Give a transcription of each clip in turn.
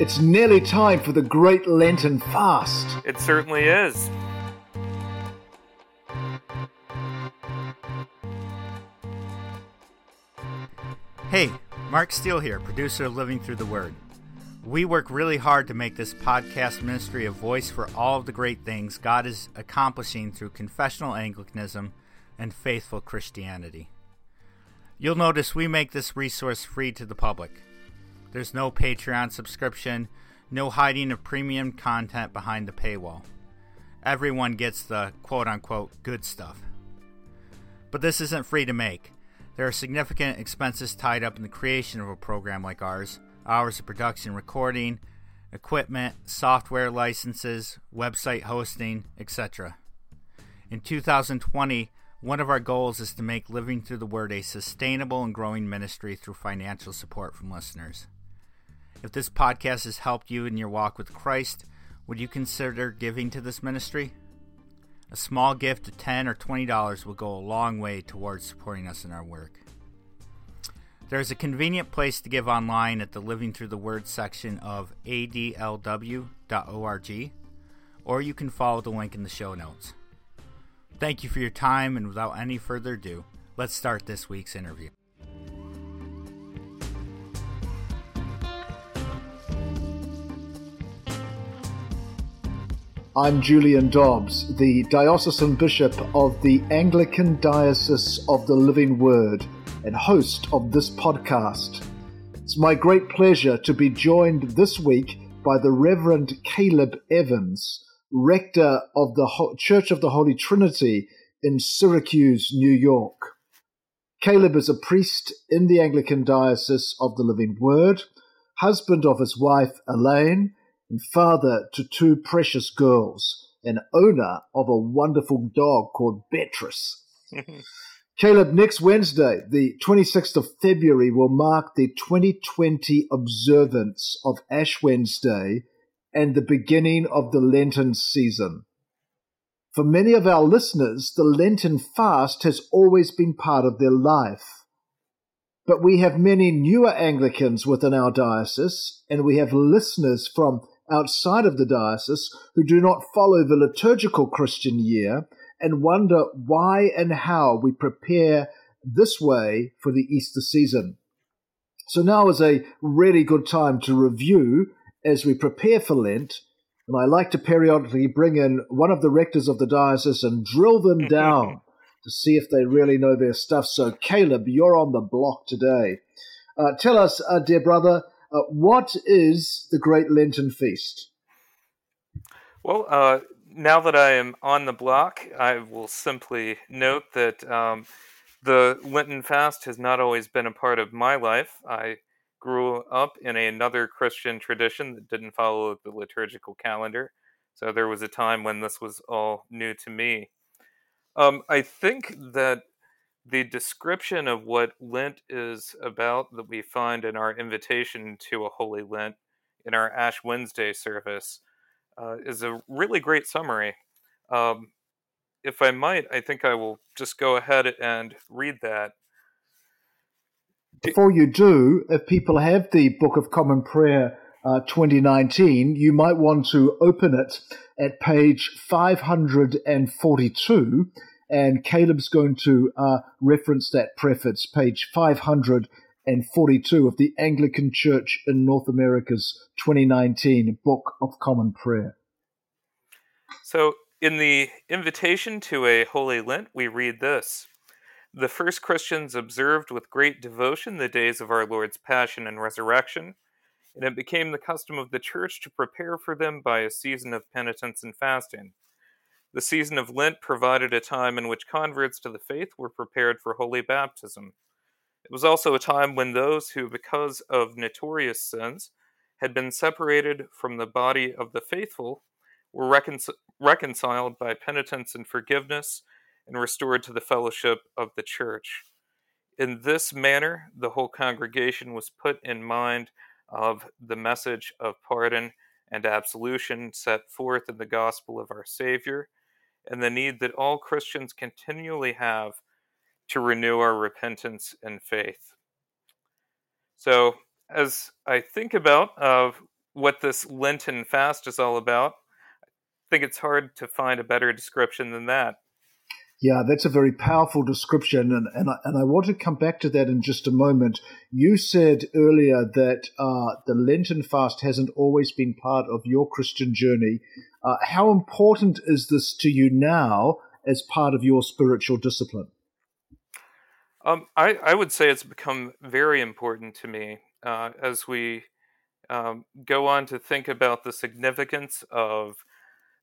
It's nearly time for the great Lenten fast. It certainly is. Hey, Mark Steele here, producer of Living Through the Word. We work really hard to make this podcast ministry a voice for all of the great things God is accomplishing through confessional Anglicanism and faithful Christianity. You'll notice we make this resource free to the public. There's no Patreon subscription, no hiding of premium content behind the paywall. Everyone gets the quote unquote good stuff. But this isn't free to make. There are significant expenses tied up in the creation of a program like ours hours of production, recording, equipment, software licenses, website hosting, etc. In 2020, one of our goals is to make Living Through the Word a sustainable and growing ministry through financial support from listeners. If this podcast has helped you in your walk with Christ, would you consider giving to this ministry? A small gift of 10 or $20 will go a long way towards supporting us in our work. There is a convenient place to give online at the Living Through the Word section of adlw.org, or you can follow the link in the show notes. Thank you for your time, and without any further ado, let's start this week's interview. I'm Julian Dobbs, the Diocesan Bishop of the Anglican Diocese of the Living Word and host of this podcast. It's my great pleasure to be joined this week by the Reverend Caleb Evans rector of the Church of the Holy Trinity in Syracuse, New York. Caleb is a priest in the Anglican Diocese of the Living Word, husband of his wife Elaine, and father to two precious girls, and owner of a wonderful dog called Beatrice. Caleb, next Wednesday, the 26th of February, will mark the 2020 observance of Ash Wednesday and the beginning of the Lenten season. For many of our listeners, the Lenten fast has always been part of their life. But we have many newer Anglicans within our diocese, and we have listeners from outside of the diocese who do not follow the liturgical Christian year and wonder why and how we prepare this way for the Easter season. So now is a really good time to review as we prepare for Lent, and I like to periodically bring in one of the rectors of the diocese and drill them down to see if they really know their stuff. So, Caleb, you're on the block today. Uh, tell us, uh, dear brother, uh, what is the Great Lenten Feast? Well, uh, now that I am on the block, I will simply note that um, the Lenten fast has not always been a part of my life. I grew up in another Christian tradition that didn't follow the liturgical calendar. So there was a time when this was all new to me. Um, I think that the description of what Lent is about that we find in our invitation to a Holy Lent in our Ash Wednesday service uh, is a really great summary. Um, if I might, I think I will just go ahead and read that. Before you do, if people have the Book of Common Prayer uh, 2019, you might want to open it at page 542, and Caleb's going to uh, reference that preface, page 542 of the Anglican Church in North America's 2019 Book of Common Prayer. So, in the invitation to a Holy Lent, we read this. The first Christians observed with great devotion the days of our Lord's Passion and Resurrection, and it became the custom of the Church to prepare for them by a season of penitence and fasting. The season of Lent provided a time in which converts to the faith were prepared for holy baptism. It was also a time when those who, because of notorious sins, had been separated from the body of the faithful were recon- reconciled by penitence and forgiveness and restored to the fellowship of the church. In this manner, the whole congregation was put in mind of the message of pardon and absolution set forth in the gospel of our Savior, and the need that all Christians continually have to renew our repentance and faith. So, as I think about uh, what this Lenten fast is all about, I think it's hard to find a better description than that. Yeah, that's a very powerful description, and and I, and I want to come back to that in just a moment. You said earlier that uh, the Lenten fast hasn't always been part of your Christian journey. Uh, how important is this to you now as part of your spiritual discipline? Um, I, I would say it's become very important to me uh, as we um, go on to think about the significance of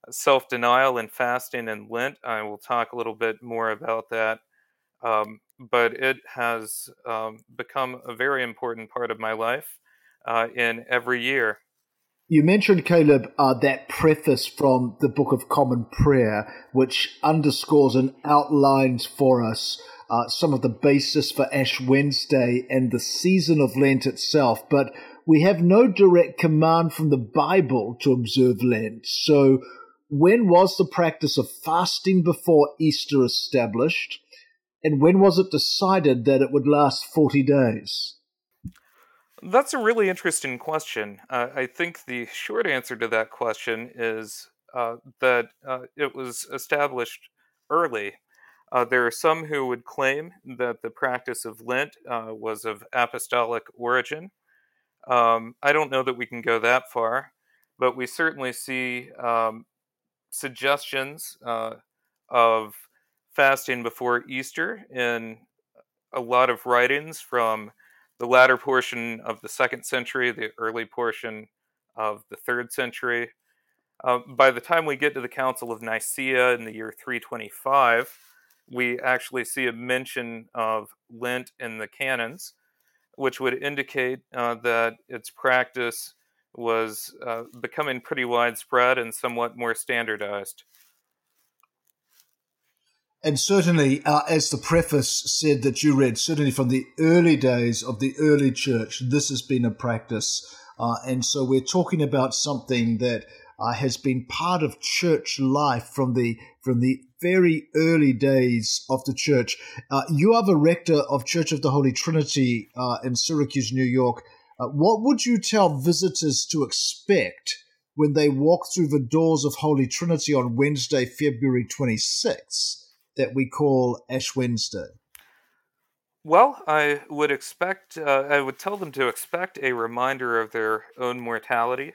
self denial and fasting and Lent. I will talk a little bit more about that. Um, but it has um, become a very important part of my life uh, in every year. You mentioned, Caleb, uh, that preface from the Book of Common Prayer, which underscores and outlines for us uh, some of the basis for Ash Wednesday and the season of Lent itself. But we have no direct command from the Bible to observe Lent. So, when was the practice of fasting before Easter established? And when was it decided that it would last 40 days? That's a really interesting question. Uh, I think the short answer to that question is uh, that uh, it was established early. Uh, there are some who would claim that the practice of Lent uh, was of apostolic origin. Um, I don't know that we can go that far, but we certainly see um, suggestions uh, of fasting before Easter in a lot of writings from the latter portion of the second century, the early portion of the third century. Uh, by the time we get to the Council of Nicaea in the year 325, we actually see a mention of Lent in the canons, which would indicate uh, that its practice was uh, becoming pretty widespread and somewhat more standardized. And certainly, uh, as the preface said that you read, certainly from the early days of the early church, this has been a practice. Uh, and so we're talking about something that uh, has been part of church life from the from the very early days of the church. Uh, you are the rector of Church of the Holy Trinity uh, in Syracuse, New York. Uh, what would you tell visitors to expect when they walk through the doors of Holy Trinity on Wednesday, February 26th? That we call Ash Wednesday? Well, I would expect, uh, I would tell them to expect a reminder of their own mortality.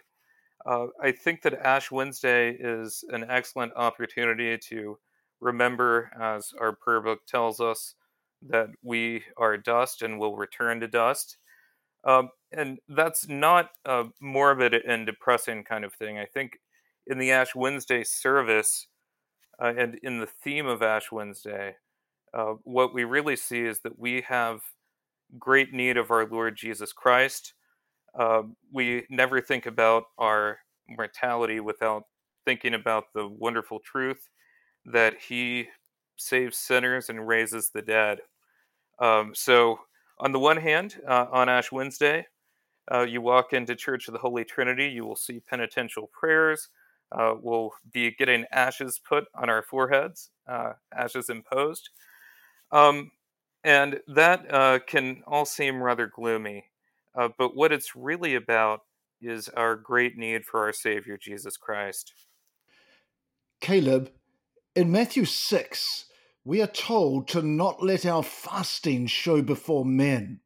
Uh, I think that Ash Wednesday is an excellent opportunity to remember, as our prayer book tells us, that we are dust and will return to dust. Um, and that's not a morbid and depressing kind of thing. I think in the Ash Wednesday service, uh, and in the theme of Ash Wednesday, uh, what we really see is that we have great need of our Lord Jesus Christ. Uh, we never think about our mortality without thinking about the wonderful truth that He saves sinners and raises the dead. Um, so, on the one hand, uh, on Ash Wednesday, uh, you walk into Church of the Holy Trinity, you will see penitential prayers uh, we'll be getting ashes put on our foreheads, uh, ashes imposed. Um, and that uh, can all seem rather gloomy. Uh, but what it's really about is our great need for our Savior, Jesus Christ. Caleb, in Matthew 6, we are told to not let our fasting show before men.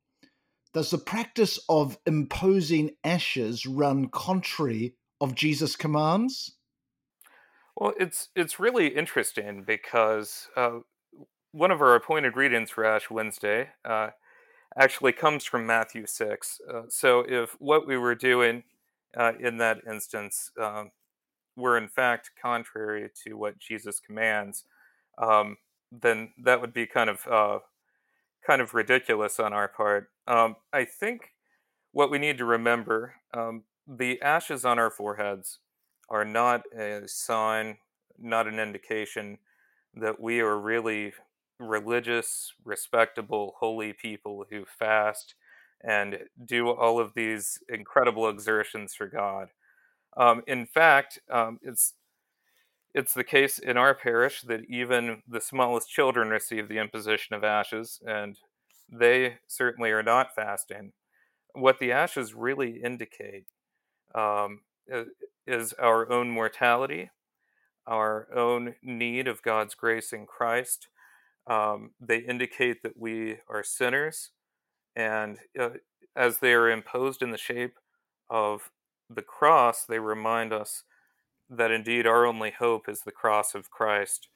Does the practice of imposing ashes run contrary of Jesus' commands? Well, it's it's really interesting because uh, one of our appointed readings for Ash Wednesday uh, actually comes from Matthew six. Uh, so if what we were doing uh, in that instance um, were in fact contrary to what Jesus commands, um, then that would be kind of uh, kind of ridiculous on our part. Um, I think what we need to remember um, the ashes on our foreheads are not a sign, not an indication that we are really religious, respectable, holy people who fast and do all of these incredible exertions for God. Um, in fact, um, it's it's the case in our parish that even the smallest children receive the imposition of ashes, and they certainly are not fasting. What the ashes really indicate um, is our own mortality, our own need of God's grace in Christ. Um, they indicate that we are sinners, and uh, as they are imposed in the shape of the cross, they remind us that indeed our only hope is the cross of Christ.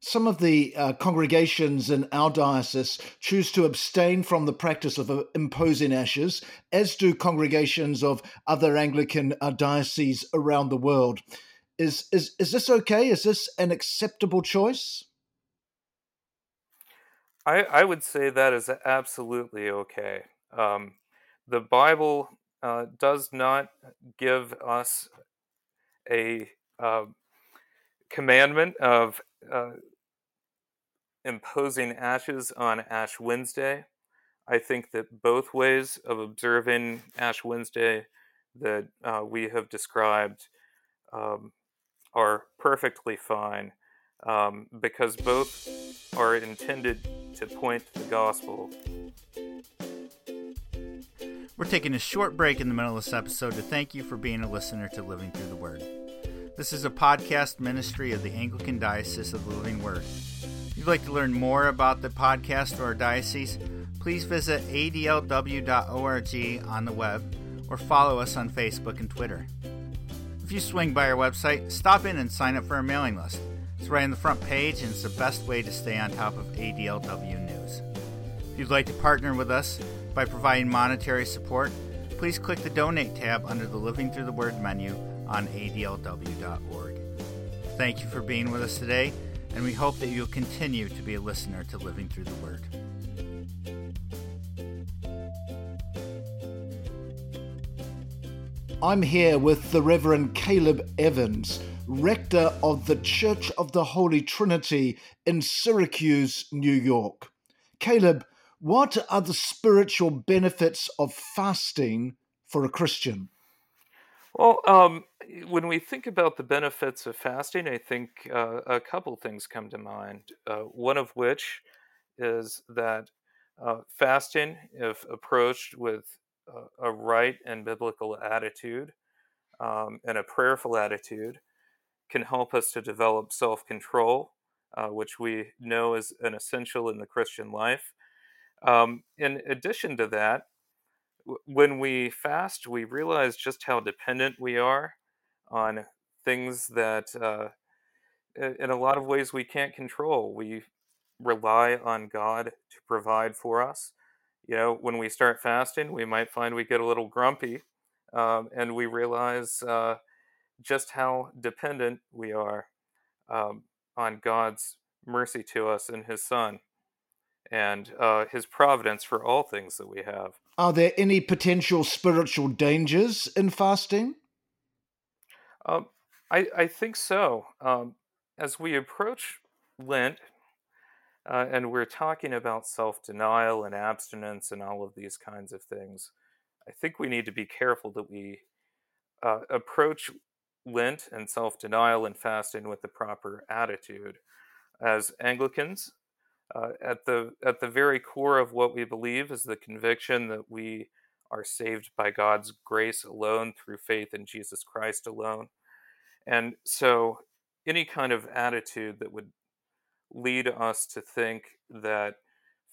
Some of the uh, congregations in our diocese choose to abstain from the practice of uh, imposing ashes, as do congregations of other Anglican uh, dioceses around the world. Is, is, is this okay? Is this an acceptable choice? I, I would say that is absolutely okay. Um, the Bible uh, does not give us a uh, commandment of uh, imposing ashes on Ash Wednesday. I think that both ways of observing Ash Wednesday that uh, we have described um, are perfectly fine um, because both are intended to point to the gospel. We're taking a short break in the middle of this episode to thank you for being a listener to Living Through the Word. This is a podcast ministry of the Anglican Diocese of the Living Word. If you'd like to learn more about the podcast or our diocese, please visit adlw.org on the web or follow us on Facebook and Twitter. If you swing by our website, stop in and sign up for our mailing list. It's right on the front page and it's the best way to stay on top of ADLW news. If you'd like to partner with us by providing monetary support, please click the Donate tab under the Living Through the Word menu on adlw.org. Thank you for being with us today, and we hope that you'll continue to be a listener to Living Through the Word. I'm here with the Reverend Caleb Evans, rector of the Church of the Holy Trinity in Syracuse, New York. Caleb, what are the spiritual benefits of fasting for a Christian? Well, um, when we think about the benefits of fasting, I think uh, a couple things come to mind. Uh, one of which is that uh, fasting, if approached with a right and biblical attitude um, and a prayerful attitude, can help us to develop self control, uh, which we know is an essential in the Christian life. Um, in addition to that, when we fast, we realize just how dependent we are on things that, uh, in a lot of ways, we can't control. We rely on God to provide for us. You know, when we start fasting, we might find we get a little grumpy um, and we realize uh, just how dependent we are um, on God's mercy to us and His Son and uh, His providence for all things that we have. Are there any potential spiritual dangers in fasting? Um, I, I, think so. Um, as we approach Lent, uh, and we're talking about self denial and abstinence and all of these kinds of things, I think we need to be careful that we uh, approach Lent and self denial and fasting with the proper attitude. As Anglicans, uh, at the at the very core of what we believe is the conviction that we are saved by God's grace alone through faith in Jesus Christ alone. And so any kind of attitude that would lead us to think that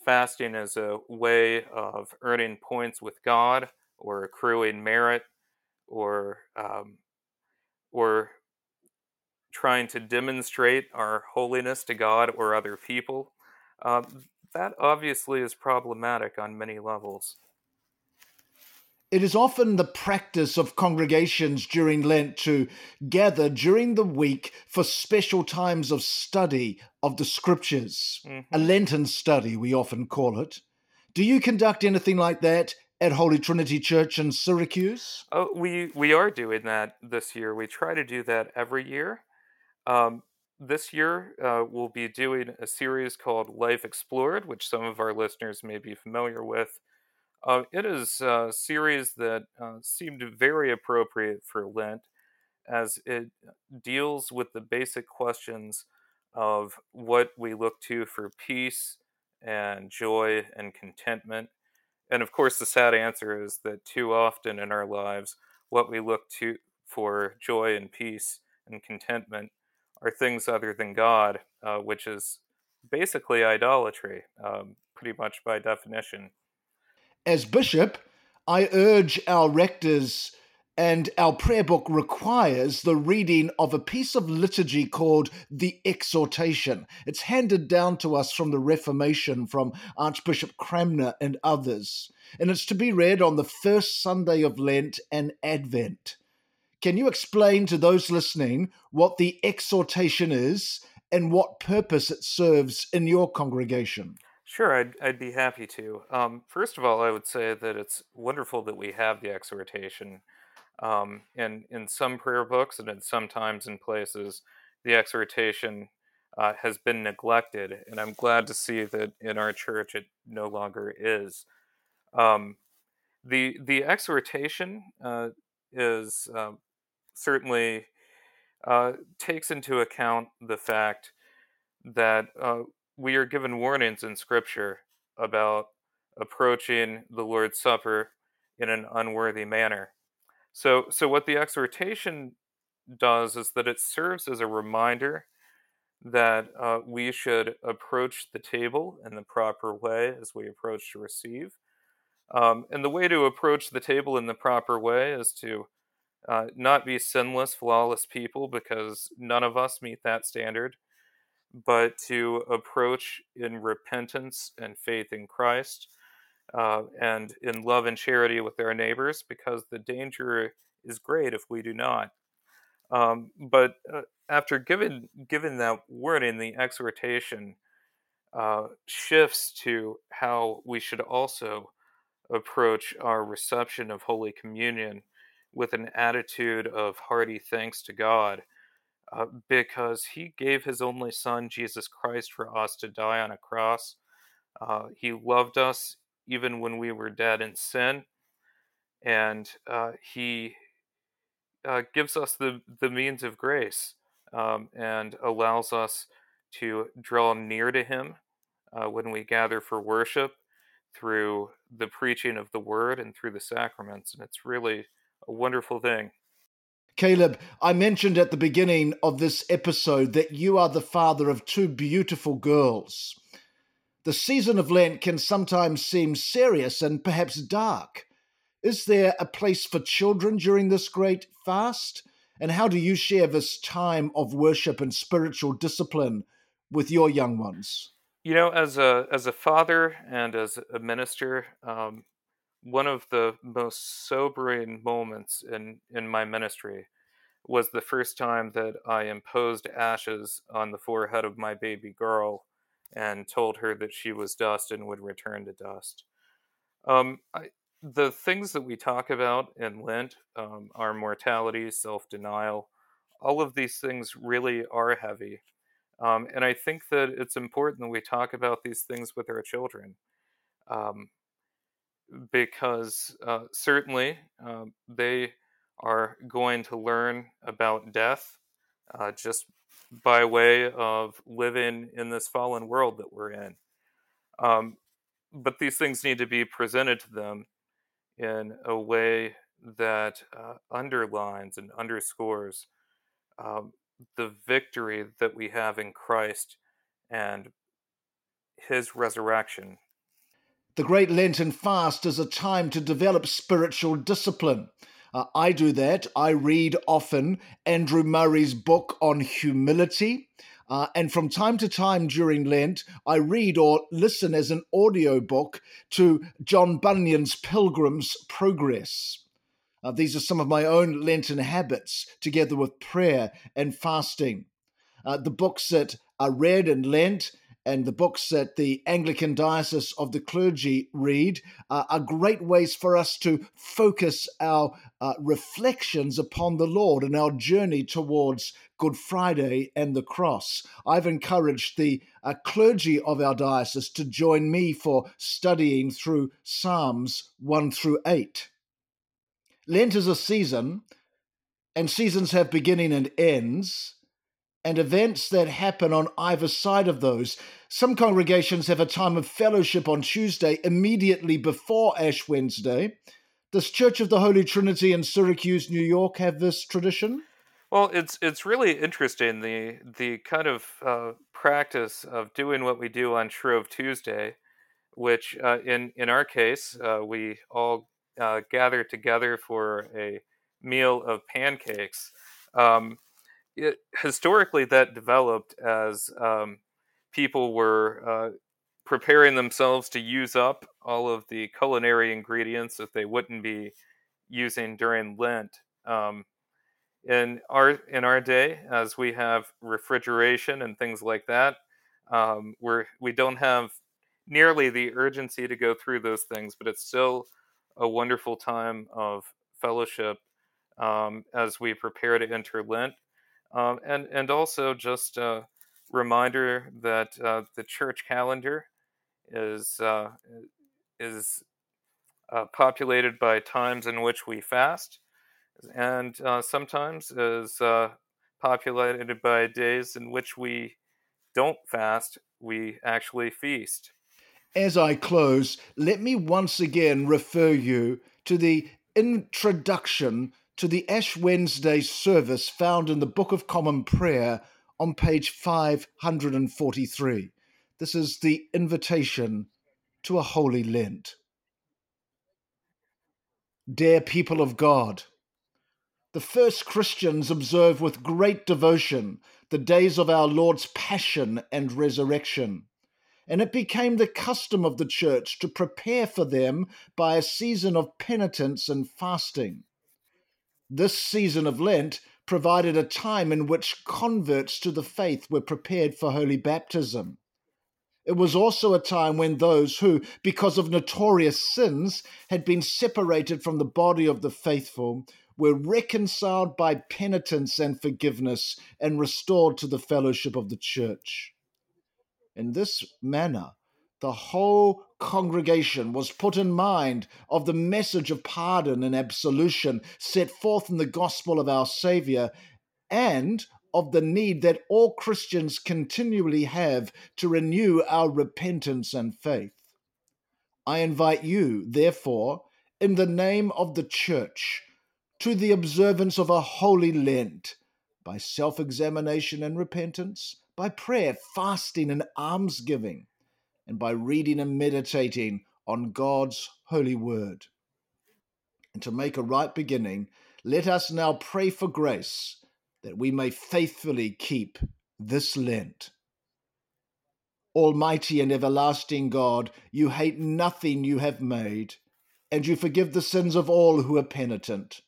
fasting is a way of earning points with God or accruing merit or um, or trying to demonstrate our holiness to God or other people uh, that obviously is problematic on many levels. It is often the practice of congregations during Lent to gather during the week for special times of study of the scriptures, mm-hmm. a Lenten study, we often call it. Do you conduct anything like that at Holy Trinity Church in Syracuse? Oh, we we are doing that this year. We try to do that every year. Um, this year, uh, we'll be doing a series called Life Explored, which some of our listeners may be familiar with. Uh, it is a series that uh, seemed very appropriate for Lent as it deals with the basic questions of what we look to for peace and joy and contentment. And of course, the sad answer is that too often in our lives, what we look to for joy and peace and contentment are things other than God, uh, which is basically idolatry, um, pretty much by definition. As bishop, I urge our rectors and our prayer book requires the reading of a piece of liturgy called the Exhortation. It's handed down to us from the Reformation, from Archbishop Cranmer and others. And it's to be read on the first Sunday of Lent and Advent. Can you explain to those listening what the Exhortation is and what purpose it serves in your congregation? Sure, I'd, I'd be happy to. Um, first of all, I would say that it's wonderful that we have the exhortation um, in in some prayer books and in sometimes in places, the exhortation uh, has been neglected, and I'm glad to see that in our church it no longer is. Um, the the exhortation uh, is um, certainly uh, takes into account the fact that uh, we are given warnings in Scripture about approaching the Lord's Supper in an unworthy manner. So, so what the exhortation does is that it serves as a reminder that uh, we should approach the table in the proper way as we approach to receive. Um, and the way to approach the table in the proper way is to uh, not be sinless, flawless people, because none of us meet that standard, but to approach in repentance and faith in Christ uh, and in love and charity with our neighbors because the danger is great if we do not. Um, but uh, after giving given that warning, the exhortation uh, shifts to how we should also approach our reception of Holy Communion with an attitude of hearty thanks to God, uh, because He gave His only Son, Jesus Christ, for us to die on a cross. Uh, he loved us even when we were dead in sin. And uh, He uh, gives us the, the means of grace um, and allows us to draw near to Him when we gather for worship through the preaching of the Word and through the sacraments. And it's really a wonderful thing. Caleb, I mentioned at the beginning of this episode that you are the father of two beautiful girls the season of Lent can sometimes seem serious and perhaps dark. Is there a place for children during this great fast? And how do you share this time of worship and spiritual discipline with your young ones? You know, as a as a father and as a minister, um, one of the most sobering moments in in my ministry was the first time that I imposed ashes on the forehead of my baby girl and told her that she was dust and would return to dust. Um, I, the things that we talk about in Lent, um, our mortality, self denial, all of these things really are heavy. Um, and I think that it's important that we talk about these things with our children. Um, because uh, certainly uh, they are going to learn about death uh, just by way of living in this fallen world that we're in. Um, but these things need to be presented to them in a way that uh, underlines and underscores um, the victory that we have in Christ and his resurrection. The Great Lenten Fast is a time to develop spiritual discipline. Uh, I do that. I read often Andrew Murray's book on humility. Uh, and from time to time during Lent, I read or listen as an audio book to John Bunyan's Pilgrim's Progress. Uh, these are some of my own Lenten habits, together with prayer and fasting. Uh, the books that are read in Lent and the books that the Anglican Diocese of the Clergy read uh, are great ways for us to focus our uh, reflections upon the Lord and our journey towards Good Friday and the cross. I've encouraged the uh, clergy of our diocese to join me for studying through Psalms 1 through 8. Lent is a season, and seasons have beginning and ends and events that happen on either side of those. Some congregations have a time of fellowship on Tuesday immediately before Ash Wednesday Does Church of the Holy Trinity in Syracuse, New York, have this tradition? Well, it's it's really interesting the the kind of uh, practice of doing what we do on Shrove Tuesday, which uh, in in our case uh, we all uh, gather together for a meal of pancakes. Um, it, historically, that developed as um, people were uh, preparing themselves to use up all of the culinary ingredients that they wouldn't be using during Lent. Um, in our in our day, as we have refrigeration and things like that, um, we're we don't have nearly the urgency to go through those things, but it's still a wonderful time of fellowship um, as we prepare to enter Lent, um, and and also just a reminder that uh, the church calendar is uh, is uh, populated by times in which we fast, and uh, sometimes is uh, populated by days in which we don't fast. We actually feast. As I close, let me once again refer you to the introduction to the Ash Wednesday service found in the Book of Common Prayer on page 543. This is the invitation to a holy Lent. Dear people of God, the first Christians observed with great devotion the days of our Lord's passion and resurrection and it became the custom of the church to prepare for them by a season of penitence and fasting. This season of Lent provided a time in which converts to the faith were prepared for holy baptism. It was also a time when those who, because of notorious sins, had been separated from the body of the faithful were reconciled by penitence and forgiveness and restored to the fellowship of the church. In this manner, the whole congregation was put in mind of the message of pardon and absolution set forth in the gospel of our Saviour and of the need that all Christians continually have to renew our repentance and faith. I invite you, therefore, in the name of the Church, to the observance of a holy Lent by self examination and repentance by prayer, fasting, and almsgiving, and by reading and meditating on God's holy word. And to make a right beginning, let us now pray for grace that we may faithfully keep this Lent. Almighty and everlasting God, you hate nothing you have made, and you forgive the sins of all who are penitent.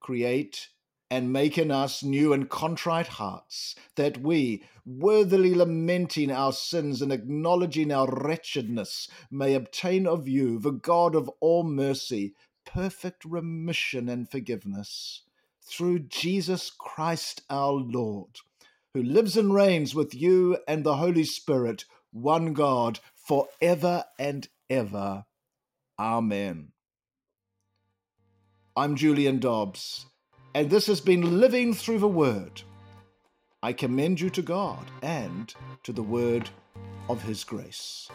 Create and make in us new and contrite hearts, that we, worthily lamenting our sins and acknowledging our wretchedness, may obtain of you, the God of all mercy, perfect remission and forgiveness, through Jesus Christ our Lord, who lives and reigns with you and the Holy Spirit, one God, for ever and ever. Amen. I'm Julian Dobbs and this has been Living Through the Word. I commend you to God and to the Word of His grace.